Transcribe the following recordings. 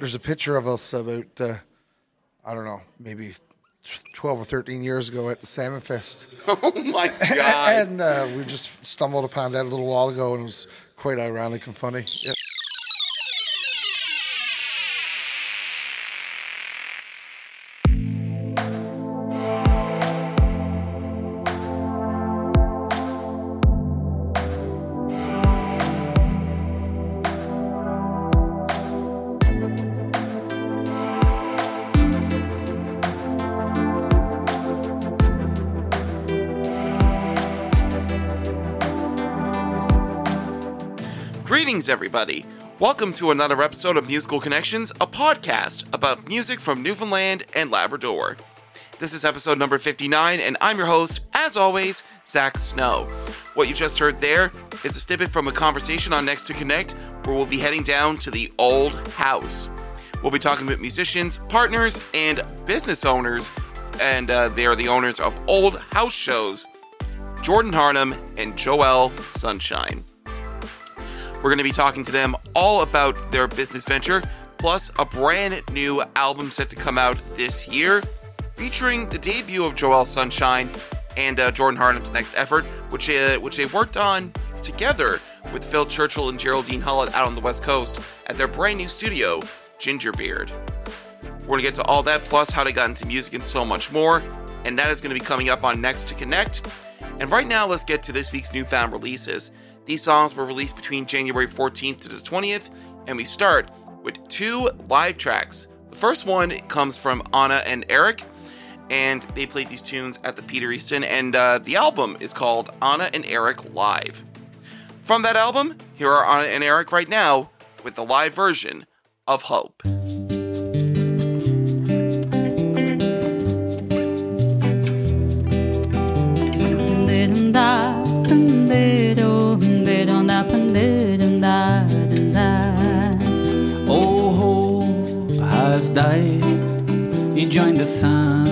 There's a picture of us about, uh, I don't know, maybe 12 or 13 years ago at the Salmon Fest. Oh my god! and uh, we just stumbled upon that a little while ago and it was quite ironic and funny. Yeah. Everybody. Welcome to another episode of Musical Connections, a podcast about music from Newfoundland and Labrador. This is episode number 59, and I'm your host, as always, Zach Snow. What you just heard there is a snippet from a conversation on Next to Connect, where we'll be heading down to the Olde House. We'll be talking with musicians, partners, and business owners, and uh, they are the owners of Olde House Shows, Jordan Harnum and Joelle Sunshine. We're going to be talking to them all about their business venture, plus a brand new album set to come out this year, featuring the debut of Joelle Sunshine and uh, Jordan Harnum's next effort, which uh, which they worked on together with Phil Churchill and Geraldine Hollett out on the West Coast at their brand new studio, Gingerbeard. We're going to get to all that, plus how they got into music and so much more, and that is going to be coming up on Next to Connect. And right now, let's get to this week's newfound releases. These songs were released between January 14th to the 20th, and we start with two live tracks. The first one comes from Ana and Eric, and they played these tunes at the Peter Easton, and uh, the album is called Ana and Eric Live. From that album, here are Ana and Eric right now with the live version of Hope. Oh, hope has died. He joined the sun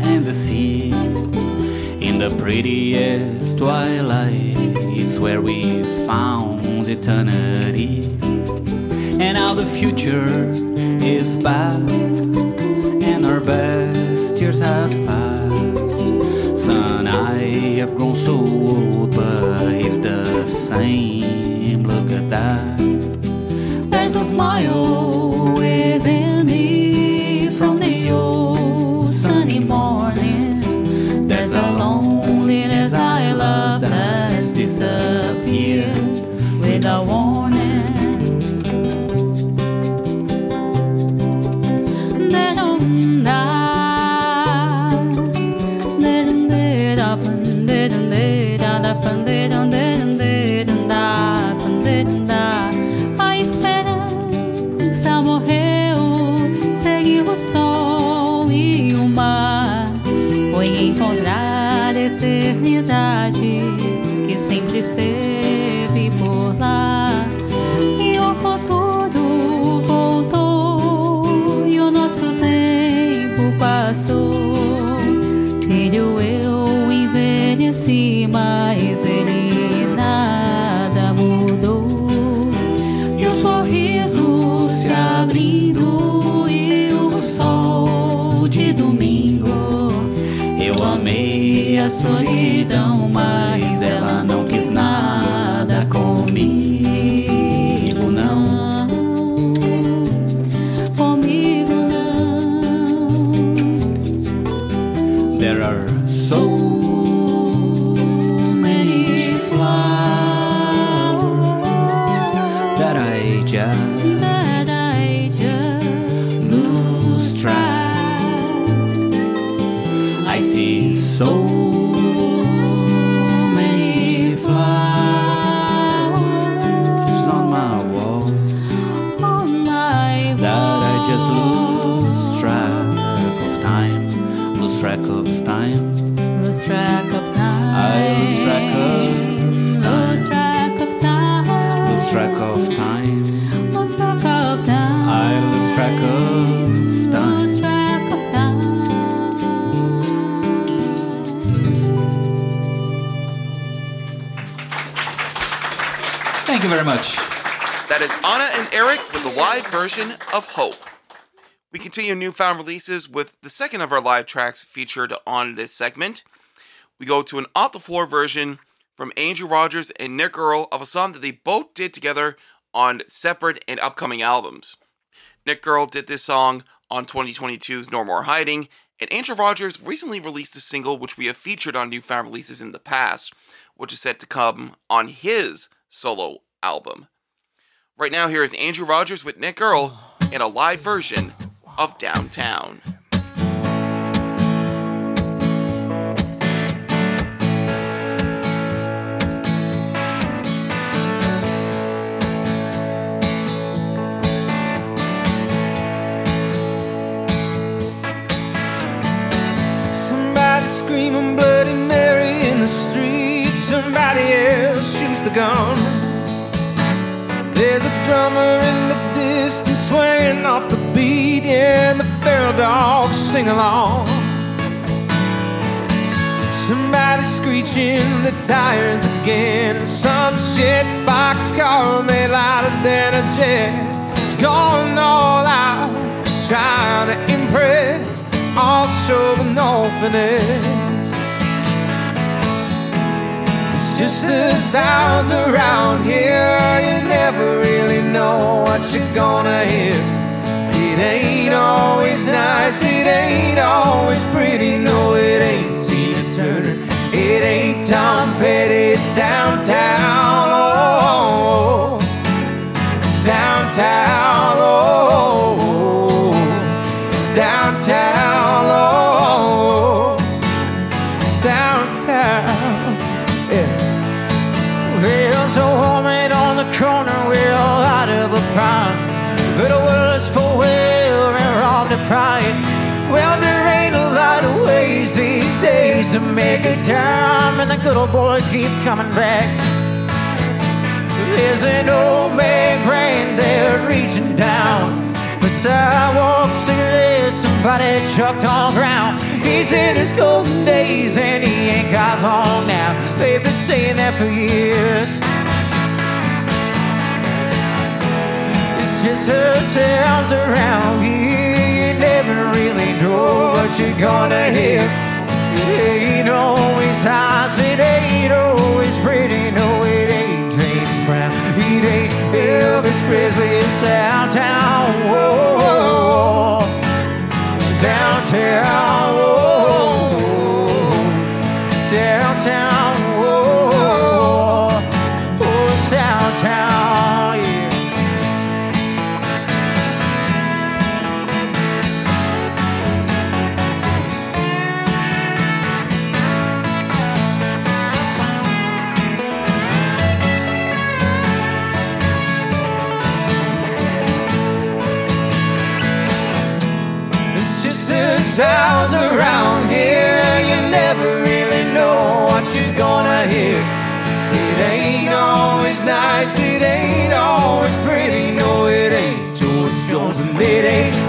and the sea in the prettiest twilight. It's where we found eternity, and now the future is back, and our best years have passed. Son, I have grown so old, but same. Look at that. There's a smile within version of Hope. We continue newfound releases with the second of our live tracks featured on this segment. We go to an off the floor version from Andrew Rodgers and Nick Earle of a song that they both did together on separate and upcoming albums. Nick Earle did this song on 2022's No More Hiding, and Andrew Rodgers recently released a single which we have featured on newfound releases in the past, which is set to come on his solo album. Right now, here is Andrew Rodgers with Nick Earle in a live version of Downtown. Screaming Bloody Mary in the street. Somebody else shoots the gun. Drummer in the distance swaying off the beat, and the feral dogs sing along. Somebody screeching the tires again, and some shit box car made louder than a jet, going all out, trying to impress, all show no finesse. Just the sounds around here. You never really know what you're gonna hear. It ain't always nice, it ain't always pretty. No, it ain't Tina Turner, it ain't Tom Petty. It's downtown, oh, oh, oh. it's downtown, oh, oh dime, and the good old boys keep coming back. There's an old man grand there reaching down for sidewalk cigarettes. Somebody chucked on ground. He's in his golden days and he ain't got long now. They've been saying that for years. It's just the sounds around here. You never really know what you're gonna hear. It ain't always it ain't always pretty. No, it ain't James Brown, it ain't Elvis Presley. It's downtown, whoa, it's downtown, whoa,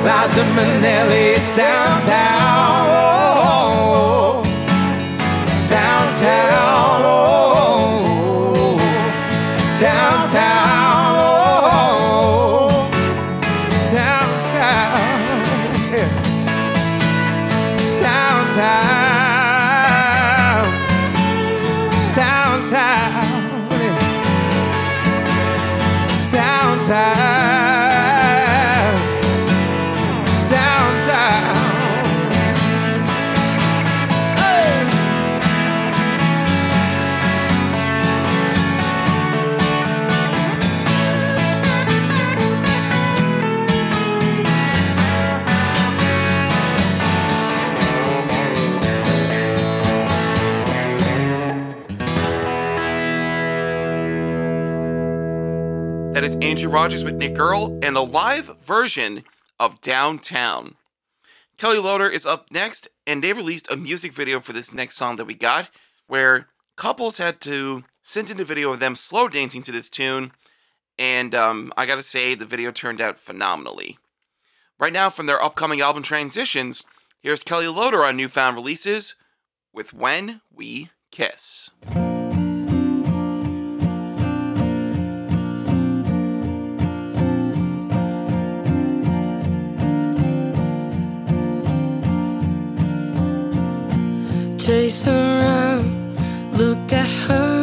Liza Minnelli. It's downtown. Rodgers with Nick Earle and a live version of Downtown. Kellie Loder is up next, and they released a music video for this next song that we got, where couples had to send in a video of them slow dancing to this tune, and um, I gotta say, the video turned out phenomenally. Right now, from their upcoming album Transitions, here's Kellie Loder on newfound releases with When We Kiss. chase around. Look at her.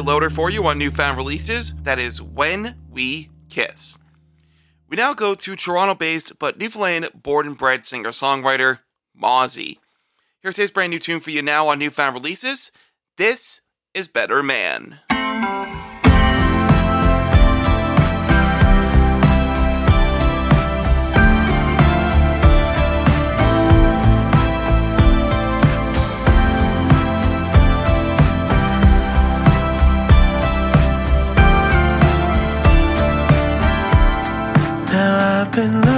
Loder for you on newfound releases. That is When We Kiss. We now go to Toronto based but Newfoundland born and bred singer songwriter Mawzy. Here's his brand new tune for you now on newfound releases. This is Better Man. been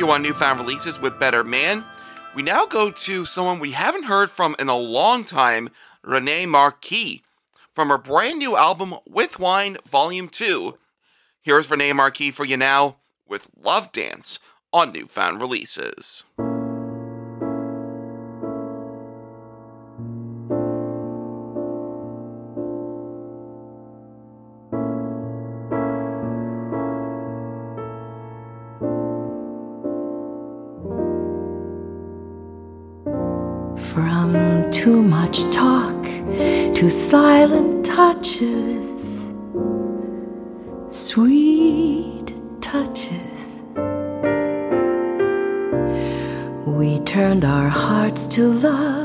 you on newfound releases with Better Man. We now go to someone we haven't heard from in a long time, Renee Marquis. From her brand new album, With Wine, Volume 2, here's Renee Marquis for you now with Love Dance on newfound releases. to silent touches, sweet touches. We turned our hearts to love.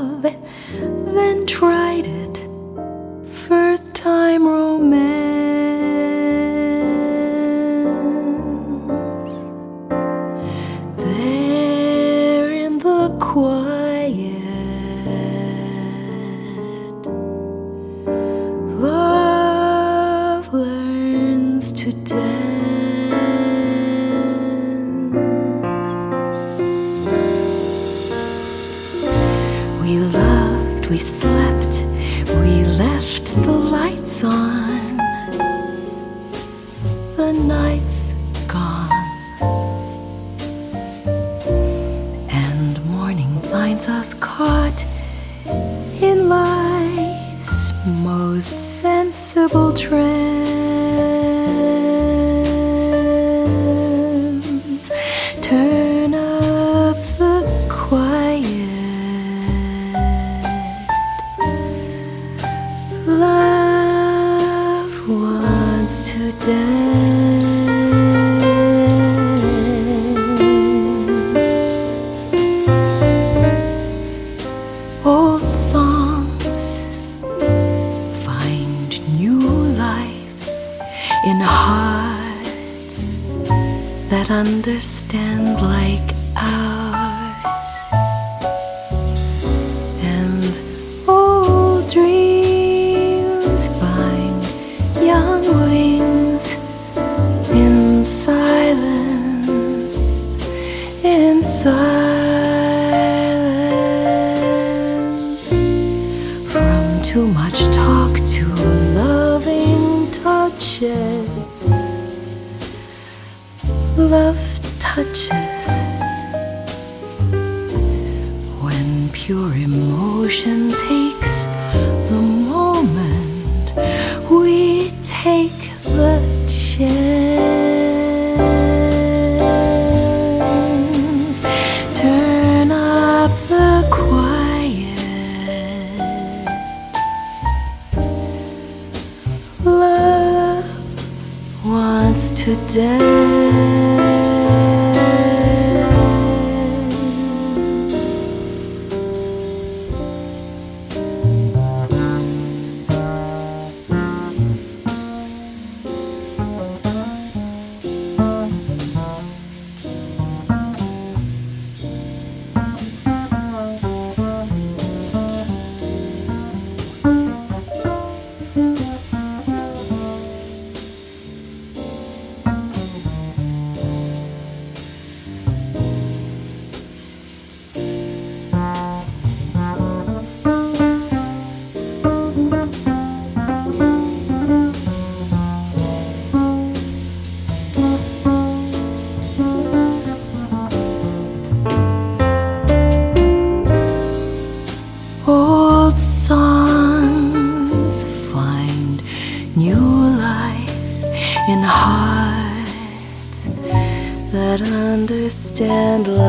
stand alone.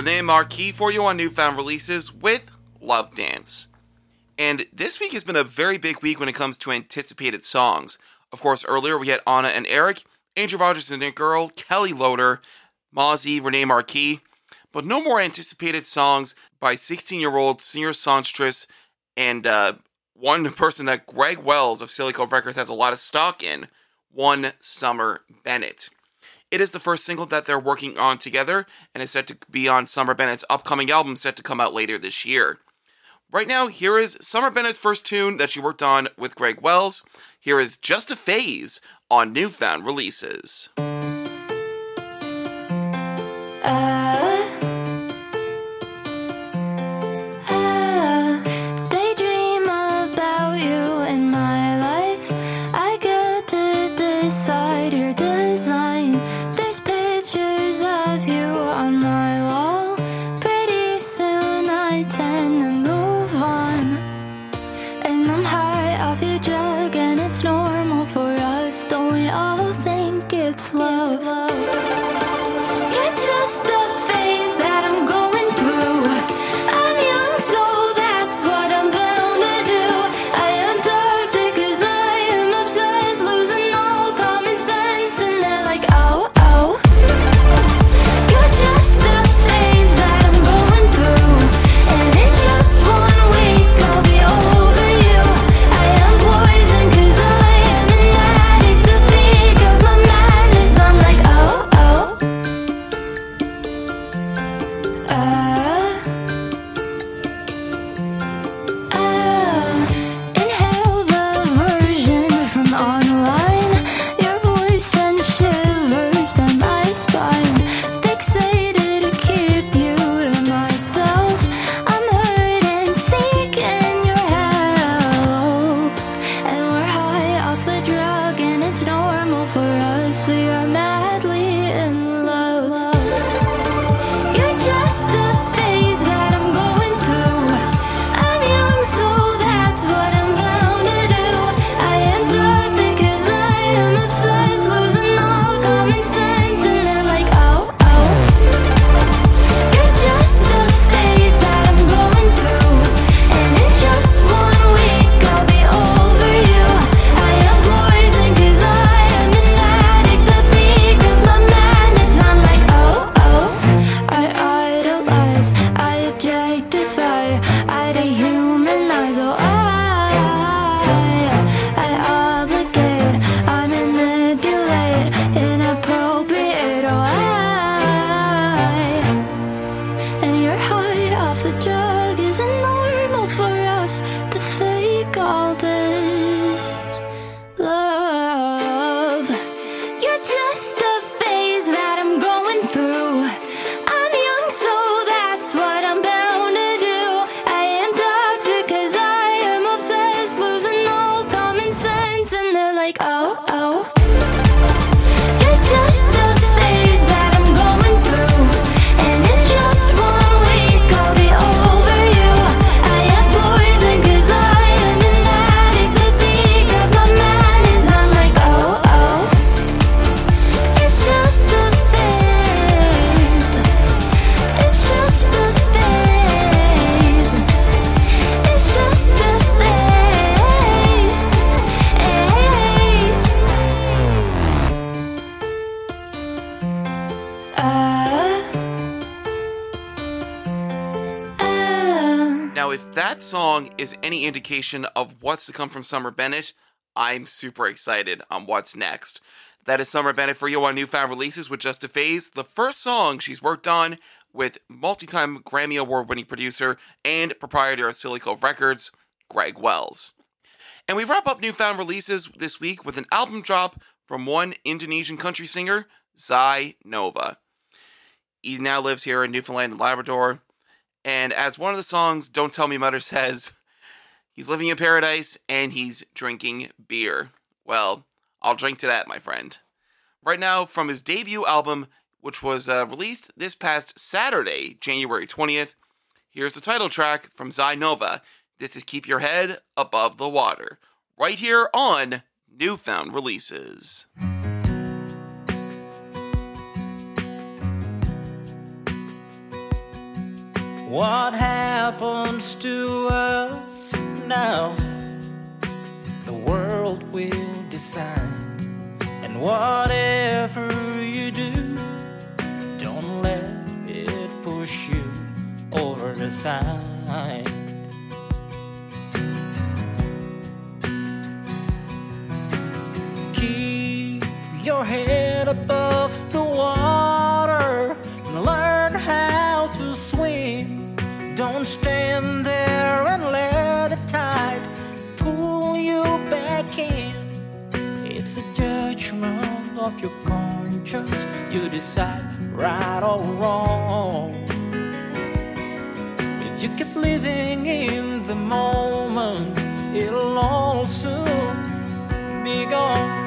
Renee Marquis for you on newfound releases with Love Dance. And this week has been a very big week when it comes to anticipated songs. Of course, earlier we had Ana and Eric, Andrew Rodgers and Nick Girl, Kellie Loder, Mawzy, Renee Marquis, but no more anticipated songs by 16 year old singer songstress and uh, one person that Greg Wells of Silly Cove Records has a lot of stock in, One Summer Bennett. It is the first single that they're working on together and is set to be on Summer Bennett's upcoming album set to come out later this year. Right now, here is Summer Bennett's first tune that she worked on with Greg Wells. Here is Just a Phase on Newfound Releases. I I dehumanize, is any indication of what's to come from Summer Bennett, I'm super excited on what's next. That is Summer Bennett for you on Newfound Releases with Just a Phase, the first song she's worked on with multi time Grammy Award winning producer and proprietor of Silly Cove Records, Greg Wells. And we wrap up Newfound Releases this week with an album drop from one Indonesian country singer, Zay Nova. He now lives here in Newfoundland and Labrador. And as one of the songs, Don't Tell Me Mother says, he's living in paradise and he's drinking beer. Well, I'll drink to that, my friend. Right now, from his debut album, which was uh, released this past Saturday, January 20th. Here's the title track from Zay Nova. This is Keep Your Head Above the Water, right here on Newfound Releases. What happens to us now? The world will decide. And whatever you do, don't let it push you over the side. Keep your head above the water and learn how to swim. Don't stand of your conscience. You decide right or wrong. If you keep living in the moment, it'll all soon be gone.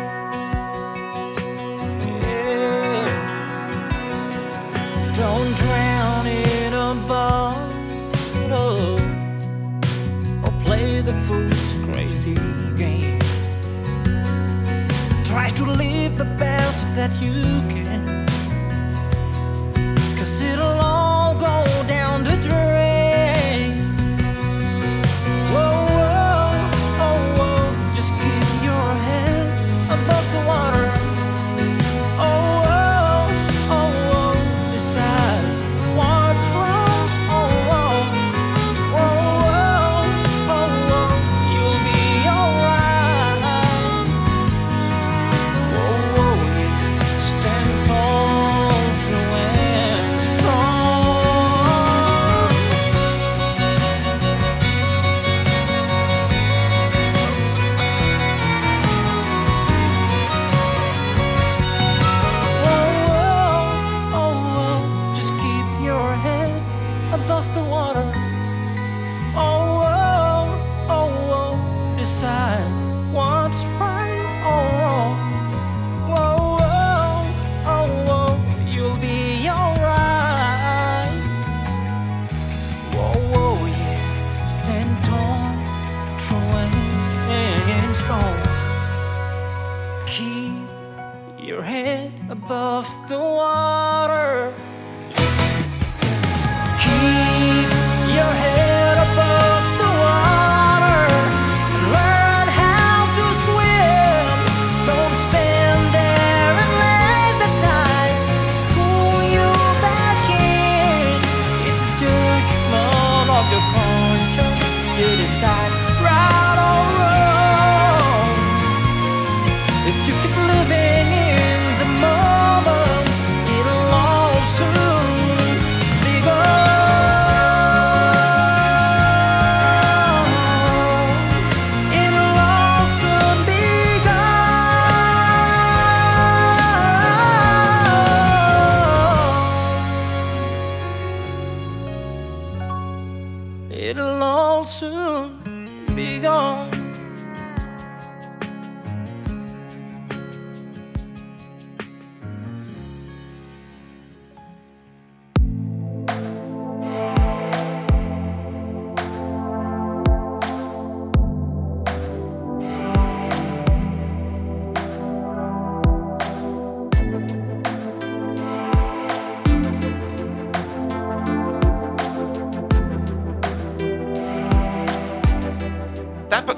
That you can. Above the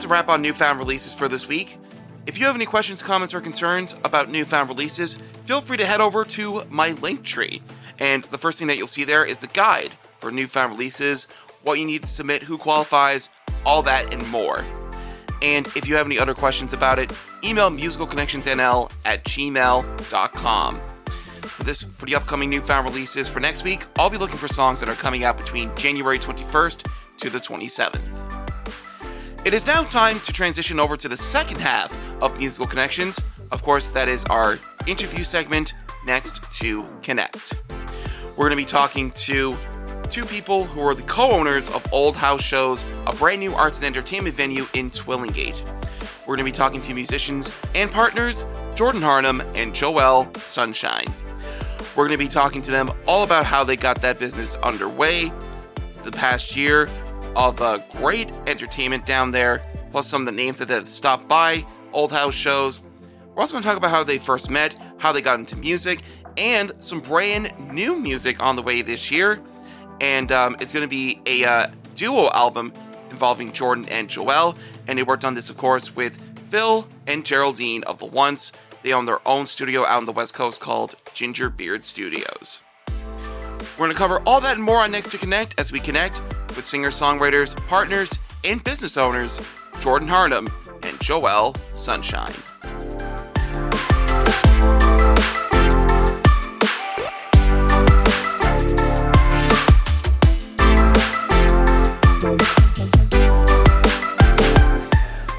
a wrap on newfound releases for this week. If you have any questions, comments, or concerns about newfound releases, feel free to head over to my link tree. And the first thing that you'll see there is the guide for newfound releases, what you need to submit, who qualifies, all that and more. And if you have any other questions about it, email musicalconnectionsnl at gmail.com. For this for the upcoming newfound releases for next week, I'll be looking for songs that are coming out between January 21st to the 27th. It is now time to transition over to the second half of Musical Connections. Of course, that is our interview segment next to Connect. We're going to be talking to two people who are the co owners of Olde House Shows, a brand new arts and entertainment venue in Twillingate. We're going to be talking to musicians and partners Jordan Harnum and Joelle Sunshine. We're going to be talking to them all about how they got that business underway, the past year of uh, great entertainment down there, plus some of the names that have stopped by, Olde House Shows. We're also going to talk about how they first met, how they got into music, and some brand new music on the way this year. And um, it's going to be a uh, duo album involving Jordan and Joelle. And they worked on this, of course, with Phil and Geraldine of The Once. They own their own studio out on the West Coast called Ginger Beard Studios. We're going to cover all that and more on Next to Connect as we connect with singer songwriters, partners, and business owners Jordan Harnum and Joelle Sunshine.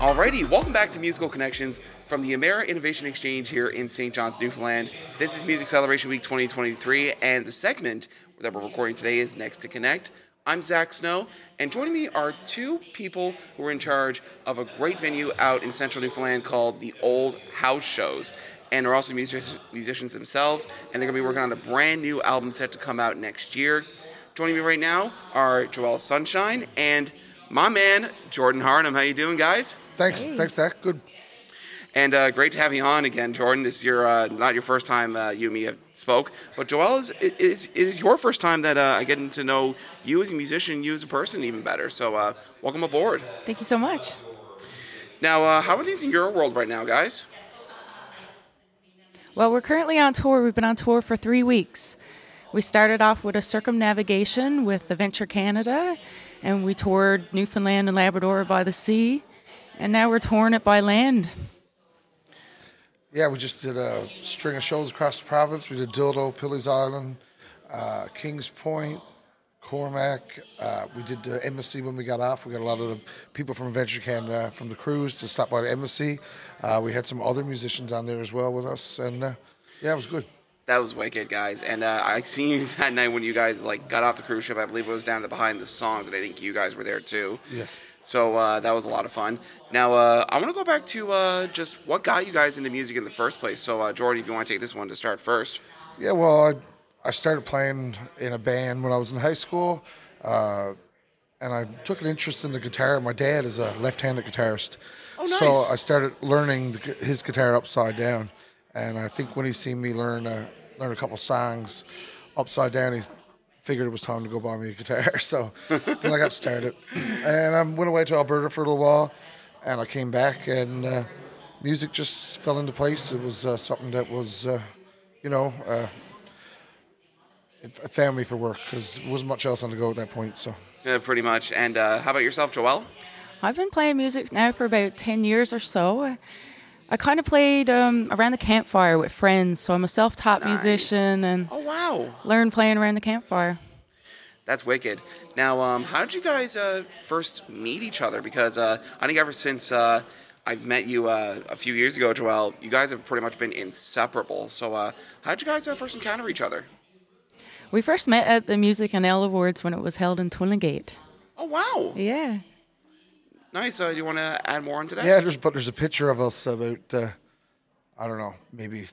Alrighty, welcome back to Musical Connections from the Emera Innovation Exchange here in St. John's, Newfoundland. This is Music Celebration Week 2023, and the segment that we're recording today is Next to Connect. I'm Zach Snow, and joining me are two people who are in charge of a great venue out in central Newfoundland called the Olde House Shows, and are also music- musicians themselves, and they're going to be working on a brand new album set to come out next year. Joining me right now are Joelle Sunshine and my man Jordan Harnum. How you doing, guys? Thanks, thanks, Zach. Good. And uh, great to have you on again, Jordan. This is your uh, not your first time uh, you and me have spoke, but Joelle is is is your first time that uh, I get to know you as a musician, you as a person even better. So uh, welcome aboard. Thank you so much. Now, uh, how are things in your world right now, guys? Well, we're currently on tour. We've been on tour for three weeks. We started off with a circumnavigation with Adventure Canada, and we toured Newfoundland and Labrador by the sea, and now we're touring it by land. Yeah, we just did a string of shows across the province. We did Dildo, Pilly's Island, uh, Kings Point, Cormack. Uh, we did the embassy when we got off. We got a lot of the people from Adventure Canada from the cruise to stop by the embassy. Uh, we had some other musicians on there as well with us, and uh, yeah, it was good. That was wicked, guys. And uh, I seen you that night when you guys like got off the cruise ship. I believe it was down to behind the songs, and I think you guys were there too. Yes. So uh, that was a lot of fun. Now uh, I want to go back to uh, just what got you guys into music in the first place. So uh, Jordan, if you want to take this one to start first. Yeah, well, I, I started playing in a band when I was in high school, uh, and I took an interest in the guitar. My dad is a left-handed guitarist, Oh, so. I started learning the, his guitar upside down. And I think when he seen me learn uh, learn a couple songs upside down, he figured it was time to go buy me a guitar. So then I got started, and I went away to Alberta for a little while, and I came back, and uh, music just fell into place. It was uh, something that was, uh, you know. It for work because there wasn't much else on the go at that point. So Yeah, pretty much. And uh, how about yourself, Joelle? I've been playing music now for about 10 years or so. I, I kind of played um, around the campfire with friends, so I'm a self taught Nice. musician and Oh wow, learned playing around the campfire. that's wicked. Now, um, how did you guys uh, first meet each other? Because uh, I think ever since uh, I've met you uh, a few years ago, Joelle, you guys have pretty much been inseparable. So, uh, how did you guys uh, first encounter each other? We first met at the MusicNL Awards when it was held in Twillingate. Oh wow, Yeah. nice. Uh, do you want to add more onto that? yeah, there's but there's a picture of us about uh, I don't know maybe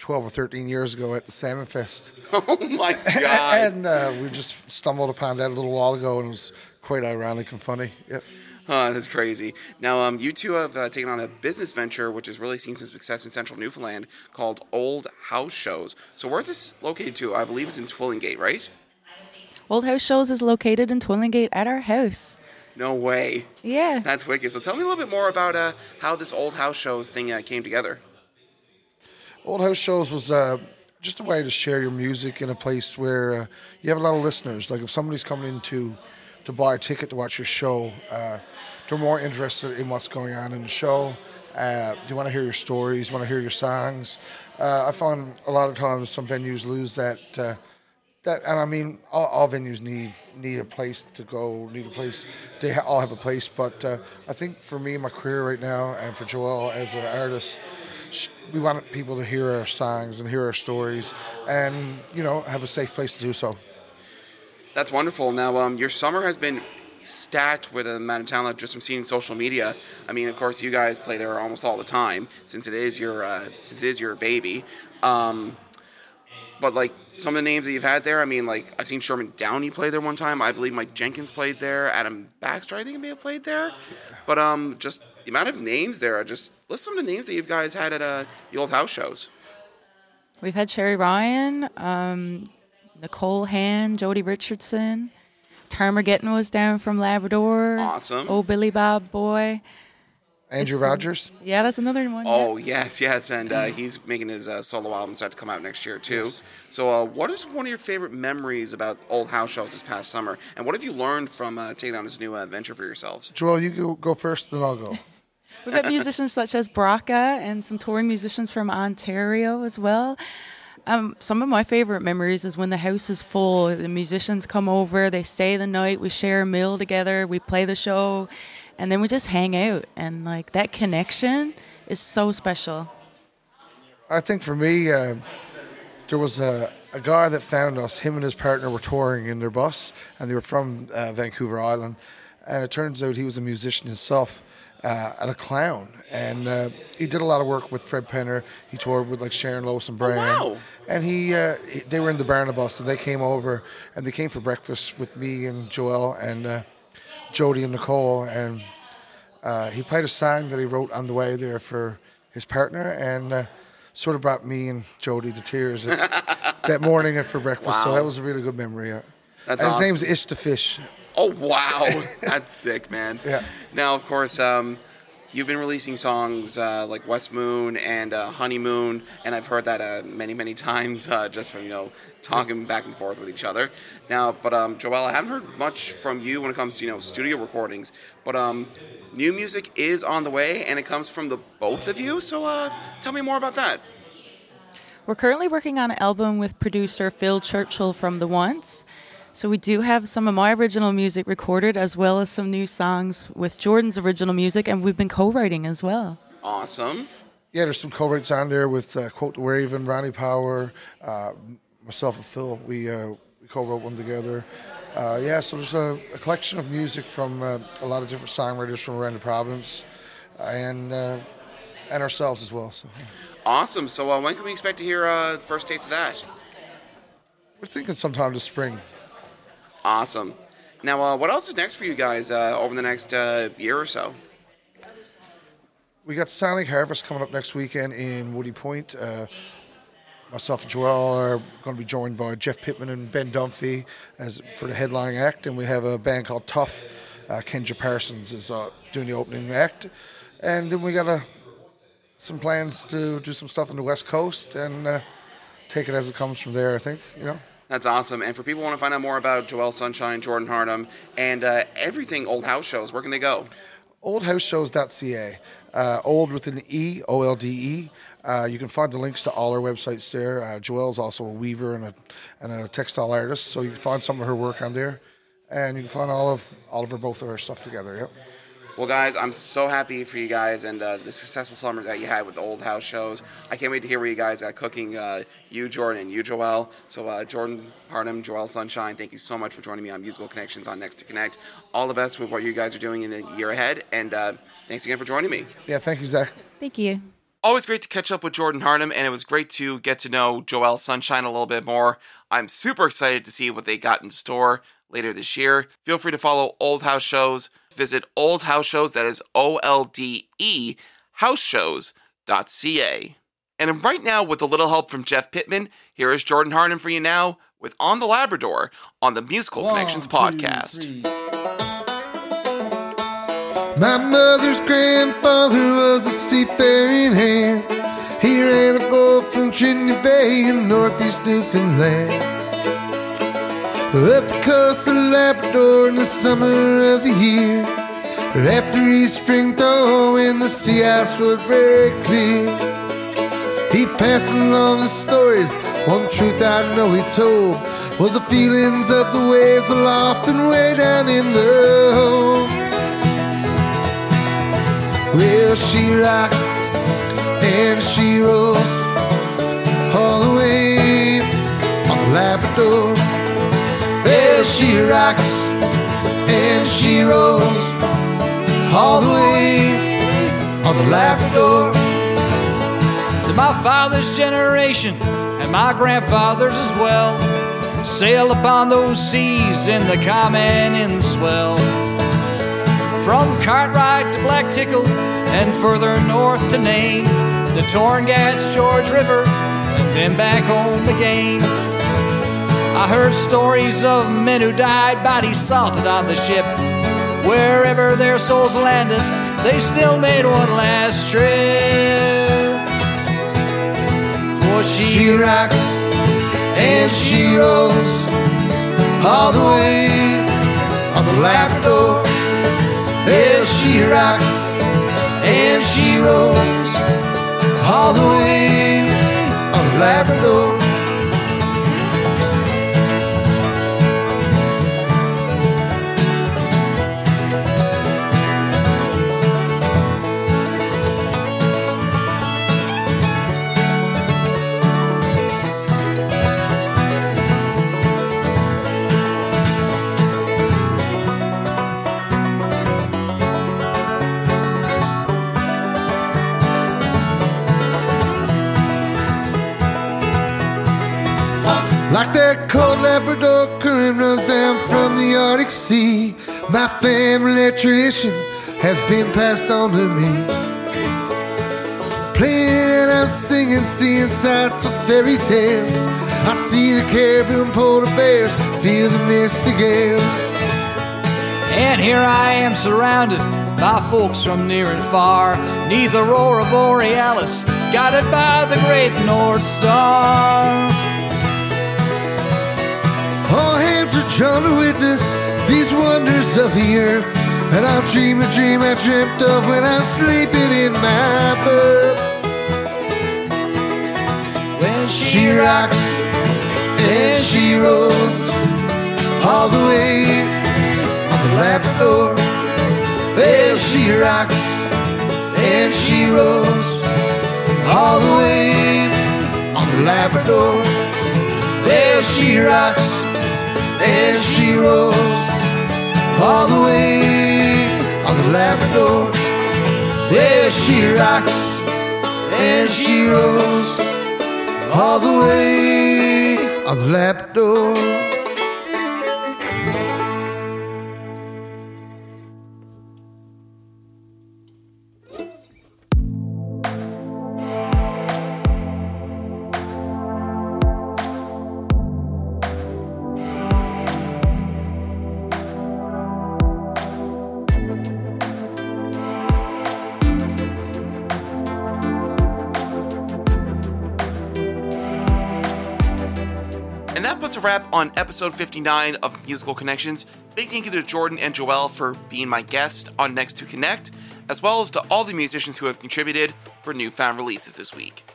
twelve or thirteen years ago at the Salmon Fest, Oh my god. and uh, we just stumbled upon that a little while ago, and it was quite ironic and funny. Yep. Oh, that's crazy. Now, um, you two have uh, taken on a business venture which has really seen some success in central Newfoundland called Olde House Shows. So, where's this located to? I believe it's in Twillingate, right? Olde House Shows is located in Twillingate at our house. No way. Yeah. That's wicked. So, tell me a little bit more about uh, how this Olde House Shows thing uh, came together. Olde House Shows was uh, just a way to share your music in a place where uh, you have a lot of listeners. Like if somebody's coming in to, to buy a ticket to watch your show, uh, they're more interested in what's going on in the show. Uh, you want to hear your stories? Want to hear your songs? Uh, I found a lot of times some venues lose that. Uh, that and I mean, all, all venues need need a place to go, need a place. They ha- all have a place, but uh, I think for me, my career right now, and for Joelle as an artist, we want people to hear our songs and hear our stories, and you know, have a safe place to do so. That's wonderful. Now, um, your summer has been stacked with an amount of talent just from seeing social media. I mean, of course, you guys play there almost all the time since it is your uh, since it is your baby. Um, but like some of the names that you've had there, I mean, like I've seen Sherman Downey play there one time. I believe Mike Jenkins played there. Adam Baxter, I think, may have played there. But um, just the amount of names there. Just list some of the names that you guys had at uh, the Olde House Shows. We've had Sherry Ryan, um, Nicole Hand, Jody Richardson. Termer Gettin was down from Labrador. Awesome. Oh, Billy Bob Boy. Andrew It's- Rodgers. Yeah, that's another one. yeah. Oh yes, yes, and uh, he's making his uh, solo album set to come out next year too. So, uh, what is one of your favorite memories about Olde House Shows this past summer, and what have you learned from uh, taking on this new uh, venture for yourselves? Joelle, you go, go first, then I'll go. We've had musicians such as Braca and some touring musicians from Ontario as well. Um, some of my favorite memories is when the house is full. The musicians come over, they stay the night, we share a meal together, we play the show, and then we just hang out. And like that connection is so special. I think for me, uh, there was a, a guy that found us. Him and his partner were touring in their bus, and they were from uh, Vancouver Island. And it turns out he was a musician himself uh, and a clown. And uh, he did a lot of work with Fred Penner. He toured with like Sharon Lois and Bram. wow. And he, uh, they were in the Barnabas, and they came over, and they came for breakfast with me and Joelle and uh, Jody and Nicole. And uh, he played a song that he wrote on the way there for his partner, and uh, sort of brought me and Jody to tears at, that morning for breakfast. So that was a really good memory. That's and awesome. his name's Ish the Fish. Oh wow, that's sick, man. Yeah. Now, of course, um, you've been releasing songs uh, like West Moon and uh, Honeymoon, and I've heard that uh, many, many times uh, just from you know talking back and forth with each other. Now, but um, I haven't heard much from you when it comes to you know studio recordings, but um, new music is on the way, and it comes from the both of you. So, uh, tell me more about that. We're currently working on an album with producer Phil Churchill from The Once. So we do have some of my original music recorded as well as some new songs with Jordan's original music, and we've been co-writing as well. Awesome. Yeah, there's some co-writes on there with uh, Quote the Raven, Ronnie Power, uh, myself and Phil. We, uh, we co-wrote one together. Uh, yeah, so there's a, a collection of music from uh, a lot of different songwriters from around the province, and uh, and ourselves as well. So Awesome. So, uh, when can we expect to hear uh, the first taste of that? we're thinking sometime this spring. Awesome. Now, uh, what else is next for you guys uh, over the next uh, year or so? We got Sonic Harvest coming up next weekend in Woody Point. Uh, myself and Joelle are going to be joined by Jeff Pittman and Ben Dunphy as for the headlining act, and we have a band called Tough. Uh, Kenja Parsons is uh, doing the opening act, and then we got a, some plans to do some stuff on the West Coast and take it as it comes from there. I think you know. That's awesome. And for people who want to find out more about Joelle Sunshine, Jordan Harnum, and uh, everything Olde House shows, where can they go? oldehouseshows.ca. Uh, old with an E, O L D E. Uh, you can find the links to all our websites there. Uh, Joelle's also a weaver and a, and a textile artist, so you can find some of her work on there. And you can find all of all of her both of her stuff together. Yep. Well, guys, I'm so happy for you guys and uh, the successful summer that you had with the Olde House shows. I can't wait to hear what you guys got cooking. Uh, you, Jordan, and you, Joelle. So, uh, Jordan Harnum, Joelle Sunshine, thank you so much for joining me on Musical Connections on Next to Connect. All the best with what you guys are doing in the year ahead, and uh, thanks again for joining me. Yeah. Thank you, Zach. Thank you. Always great to catch up with Jordan Harnum, and it was great to get to know Joelle Sunshine a little bit more. I'm super excited to see what they got in store later this year. Feel free to follow Olde House Shows. Visit Olde House Shows, that is O L D E, houseshows.ca. And right now, with a little help from Jeff Pittman, here is Jordan Harnum for you now with On the Labrador on the Musical Connections podcast. My mother's grandfather was a seafaring hand. He ran a boat from Trinity Bay in northeast Newfoundland. Up the coast of Labrador in the summer of the year. After each spring thaw when the sea ice would break clear. He passed along the stories. One truth I know he told was the feelings of the waves aloft and way down in the hold. Well, she rocks and she rolls all the way on Labrador. Well, she rocks and she rolls all the way on the Labrador. to my father's generation and my grandfather's as well. Sail upon those seas in the common in swell. From Cartwright to Black Tickle and further north to Nain, the Torngats George River, and then back home again. I heard stories of men who died, bodies salted on the ship. Wherever their souls landed, they still made one last trip. For she, She rocks and she rolls all the way on the Labrador. Yeah, she rocks and she rolls all the way on the Labrador. Has been passed on to me. Playing and I'm singing, seeing sights of fairy tales. I see the caribou and polar bears, feel the misty gales. And here I am surrounded by folks from near and far, neath Aurora Borealis, guided by the great North Star. All hands are drawn to witness these wonders of the earth. And I'll dream the dream I dreamt of when I'm sleeping in my berth. When She rocks and she rolls all the way on the Labrador. Well, she rocks and she rolls all the way on the Labrador. Well, she rocks and she rolls all the way the Labrador. Well, she rocks and she rolls all the way on the Labrador. Episode 59 of Musical Connections. Big thank you to Jordan and Joelle for being my guest on Next to Connect, as well as to all the musicians who have contributed for newfound releases this week.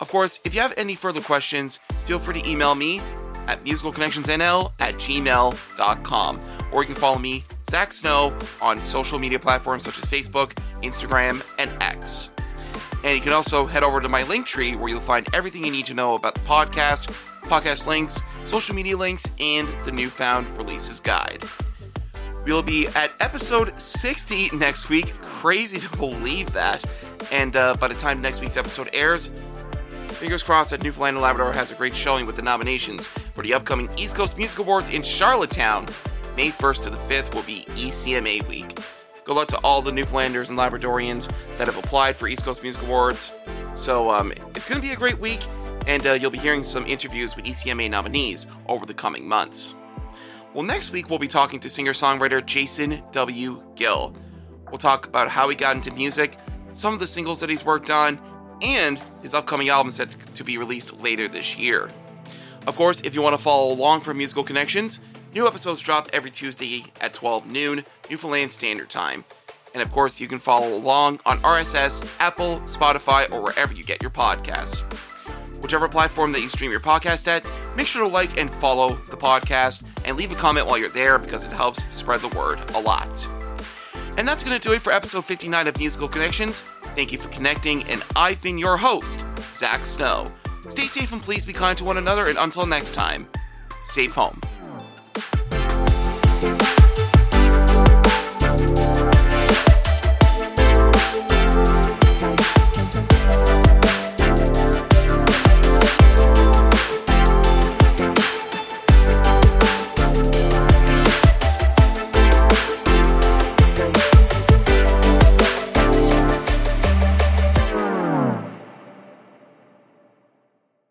Of course, if you have any further questions, feel free to email me at musicalconnectionsnl at gmail.com, or you can follow me, Zach Snow, on social media platforms such as Facebook, Instagram, and X. And you can also head over to my link tree where you'll find everything you need to know about the podcast, podcast links, social media links, and the newfound releases guide. We'll be at episode 60 next week. Crazy to believe that. And uh, by the time next week's episode airs, fingers crossed that Newfoundland and Labrador has a great showing with the nominations for the upcoming East Coast Music Awards in Charlottetown. May 1st to the 5th will be ECMA week. Good luck to all the Newfoundlanders and Labradorians that have applied for East Coast Music Awards. So um, it's going to be a great week, and uh, you'll be hearing some interviews with ECMA nominees over the coming months. Well, next week we'll be talking to singer songwriter Jason W. Gill. We'll talk about how he got into music, some of the singles that he's worked on, and his upcoming album set to be released later this year. Of course, if you want to follow along for Musical Connections, new episodes drop every Tuesday at 12 noon, Newfoundland Standard Time. And of course, you can follow along on RSS, Apple, Spotify, or wherever you get your podcasts. Whichever platform that you stream your podcast at, make sure to like and follow the podcast and leave a comment while you're there because it helps spread the word a lot. And that's going to do it for episode 59 of Musical Connections. Thank you for connecting, and I've been your host, Zach Snow. Stay safe and please be kind to one another, and until next time, safe home.